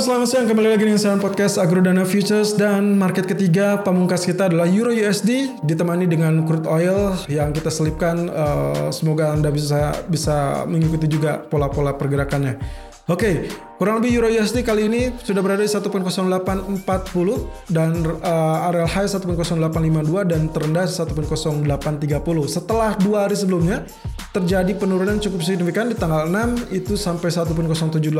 selamat siang. Kembali lagi di Insight Podcast Agrodana Futures dan market ketiga pamungkas kita adalah Euro USD ditemani dengan crude oil yang kita selipkan. Uh, semoga Anda bisa bisa mengikuti juga pola-pola pergerakannya. Oke, okay, kurang lebih Euro USD kali ini sudah berada di 1.0840 dan uh, high 1.0852 dan terendah 1.0830. Setelah dua hari sebelumnya terjadi penurunan cukup signifikan di tanggal 6 itu sampai 1.0780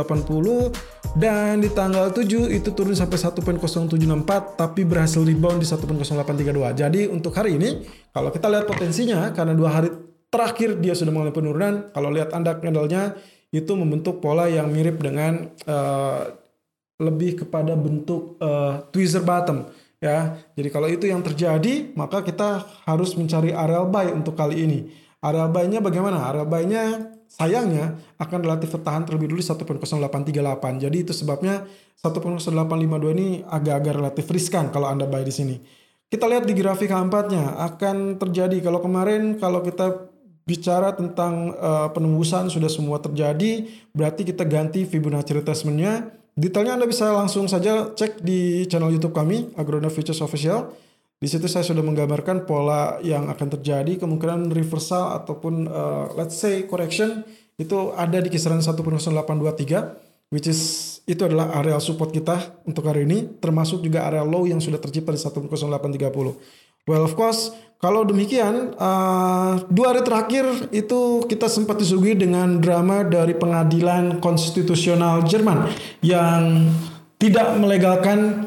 dan di tanggal 7 itu turun sampai 1.0764 tapi berhasil rebound di 1.0832. Jadi untuk hari ini kalau kita lihat potensinya karena dua hari terakhir dia sudah mengalami penurunan, kalau lihat Anda candlenya itu membentuk pola yang mirip dengan uh, lebih kepada bentuk uh, tweezer bottom ya. Jadi kalau itu yang terjadi, maka kita harus mencari area buy untuk kali ini. Area buy-nya bagaimana? Area buy-nya sayangnya akan relatif tertahan terlebih dulu 1.0838. Jadi itu sebabnya 1.0852 ini agak-agak relatif riskan kalau Anda buy di sini. Kita lihat di grafik H4-nya akan terjadi kalau kemarin kalau kita bicara tentang uh, penembusan sudah semua terjadi, berarti kita ganti Fibonacci retracement-nya. Detailnya Anda bisa langsung saja cek di channel YouTube kami, Agrona Futures Official. Di situ saya sudah menggambarkan pola yang akan terjadi, kemungkinan reversal ataupun uh, let's say correction itu ada di kisaran 1.0823 which is itu adalah area support kita untuk hari ini termasuk juga area low yang sudah tercipta di 1.0830. Well of course kalau demikian, uh, dua hari terakhir itu kita sempat disuguhi dengan drama dari pengadilan konstitusional Jerman yang tidak melegalkan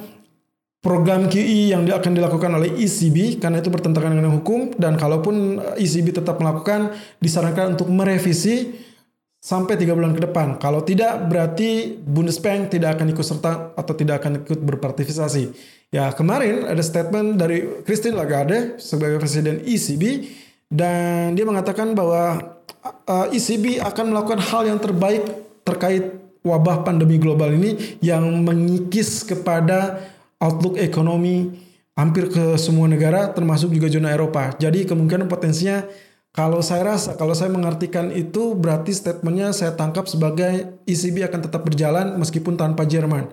program QE yang akan dilakukan oleh ECB karena itu bertentangan dengan hukum. Dan kalaupun ECB tetap melakukan disarankan untuk merevisi sampai tiga bulan ke depan. Kalau tidak berarti Bundesbank tidak akan ikut serta atau tidak akan ikut berpartisipasi. Ya kemarin ada statement dari Christine Lagarde sebagai presiden ECB dan dia mengatakan bahwa ECB akan melakukan hal yang terbaik terkait wabah pandemi global ini yang mengikis kepada outlook ekonomi hampir ke semua negara termasuk juga zona Eropa. Jadi kemungkinan potensinya kalau saya rasa, kalau saya mengartikan itu berarti statementnya saya tangkap sebagai ECB akan tetap berjalan meskipun tanpa Jerman.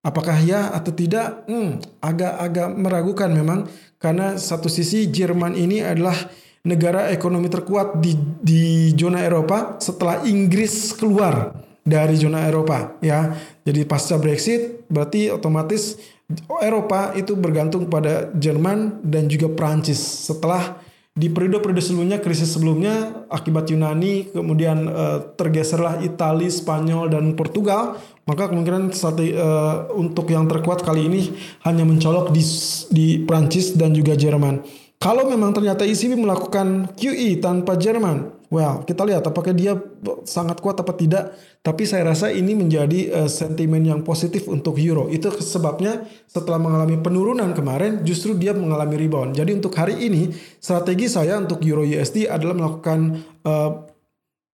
Apakah ya atau tidak? Hmm, agak-agak meragukan memang karena satu sisi Jerman ini adalah negara ekonomi terkuat di di zona Eropa setelah Inggris keluar dari zona Eropa ya. Jadi pasca Brexit berarti otomatis Eropa itu bergantung pada Jerman dan juga Prancis setelah di periode-periode sebelumnya krisis sebelumnya akibat Yunani kemudian uh, tergeserlah Italia, Spanyol dan Portugal maka kemungkinan strategi, uh, untuk yang terkuat kali ini hanya mencolok di di Prancis dan juga Jerman. Kalau memang ternyata ECB melakukan QE tanpa Jerman, well kita lihat apakah dia sangat kuat atau tidak. Tapi saya rasa ini menjadi uh, sentimen yang positif untuk euro. Itu sebabnya setelah mengalami penurunan kemarin, justru dia mengalami rebound. Jadi untuk hari ini strategi saya untuk euro USD adalah melakukan uh,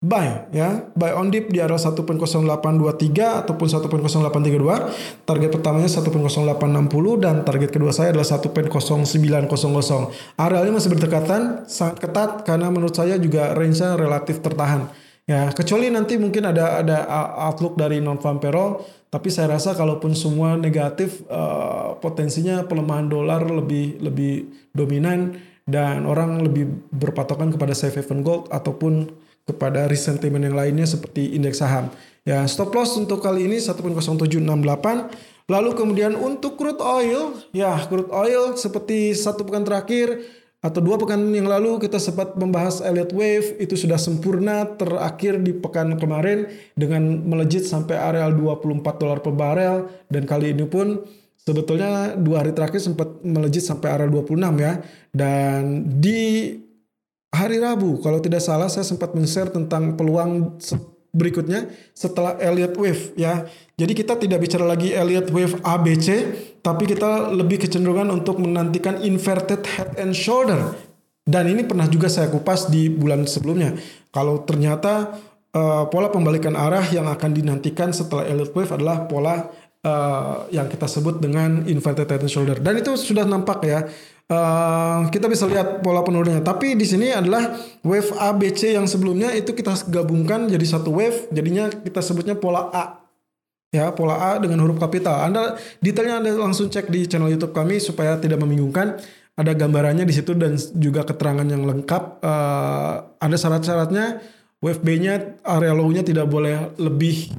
buy ya. Buy on dip di area 1.0823 ataupun 1.0832 target pertamanya 1.0860 dan target kedua saya adalah 1.0900 arealnya masih berdekatan sangat ketat karena menurut saya juga range-nya relatif tertahan ya. Kecuali nanti mungkin ada ada outlook dari non farm payroll tapi saya rasa kalaupun semua negatif uh, potensinya pelemahan dolar lebih lebih dominan dan orang lebih berpatokan kepada safe haven gold ataupun kepada risk sentiment yang lainnya seperti indeks saham. Ya, stop loss untuk kali ini 1.0768. Lalu kemudian untuk crude oil, ya crude oil seperti satu pekan terakhir atau dua pekan yang lalu kita sempat membahas Elliott Wave itu sudah sempurna terakhir di pekan kemarin dengan melejit sampai areal 24 dolar per barel dan kali ini pun sebetulnya dua hari terakhir sempat melejit sampai areal 26 ya dan di hari Rabu kalau tidak salah saya sempat men-share tentang peluang berikutnya setelah Elliott Wave ya. Jadi kita tidak bicara lagi Elliott Wave ABC tapi kita lebih kecenderungan untuk menantikan inverted head and shoulder. Dan ini pernah juga saya kupas di bulan sebelumnya. Kalau ternyata uh, pola pembalikan arah yang akan dinantikan setelah Elliott Wave adalah pola uh, yang kita sebut dengan inverted head shoulder. Dan itu sudah nampak ya Uh, kita bisa lihat pola penurunannya. Tapi di sini adalah wave ABC yang sebelumnya itu kita gabungkan jadi satu wave, jadinya kita sebutnya pola A. ya pola A dengan huruf kapital. Anda detailnya Anda langsung cek di channel YouTube kami supaya tidak membingungkan. Ada gambarannya di situ dan juga keterangan yang lengkap. Uh, ada syarat-syaratnya. WFB-nya area low-nya tidak boleh lebih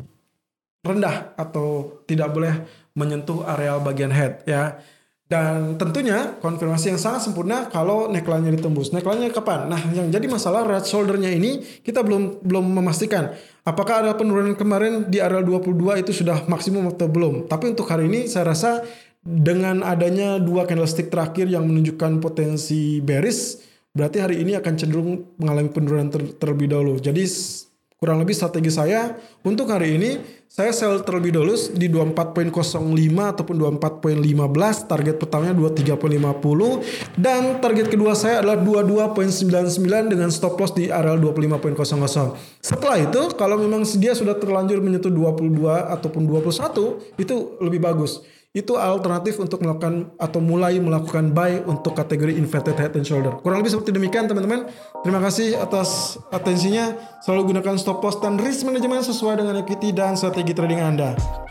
rendah atau tidak boleh menyentuh area bagian head ya. Dan tentunya konfirmasi yang sangat sempurna kalau neckline-nya ditembus. Neckline-nya kapan? Nah, yang jadi masalah right shoulder-nya ini kita belum belum memastikan apakah ada penurunan kemarin di area 22 itu sudah maksimum atau belum. Tapi untuk hari ini saya rasa dengan adanya dua candlestick terakhir yang menunjukkan potensi bearish, berarti hari ini akan cenderung mengalami penurunan ter terlebih dahulu. Jadi kurang lebih strategi saya untuk hari ini saya sell terlebih dahulu di 24.05 ataupun 24.15 target pertamanya 23.50 dan target kedua saya adalah 22.99 dengan stop loss di area 25.00 setelah itu kalau memang dia sudah terlanjur menyentuh 22 ataupun 21 itu lebih bagus itu alternatif untuk melakukan atau mulai melakukan buy untuk kategori inverted head and shoulder. Kurang lebih seperti demikian teman-teman. Terima kasih atas atensinya. Selalu gunakan stop loss dan risk management sesuai dengan equity dan strategi trading Anda.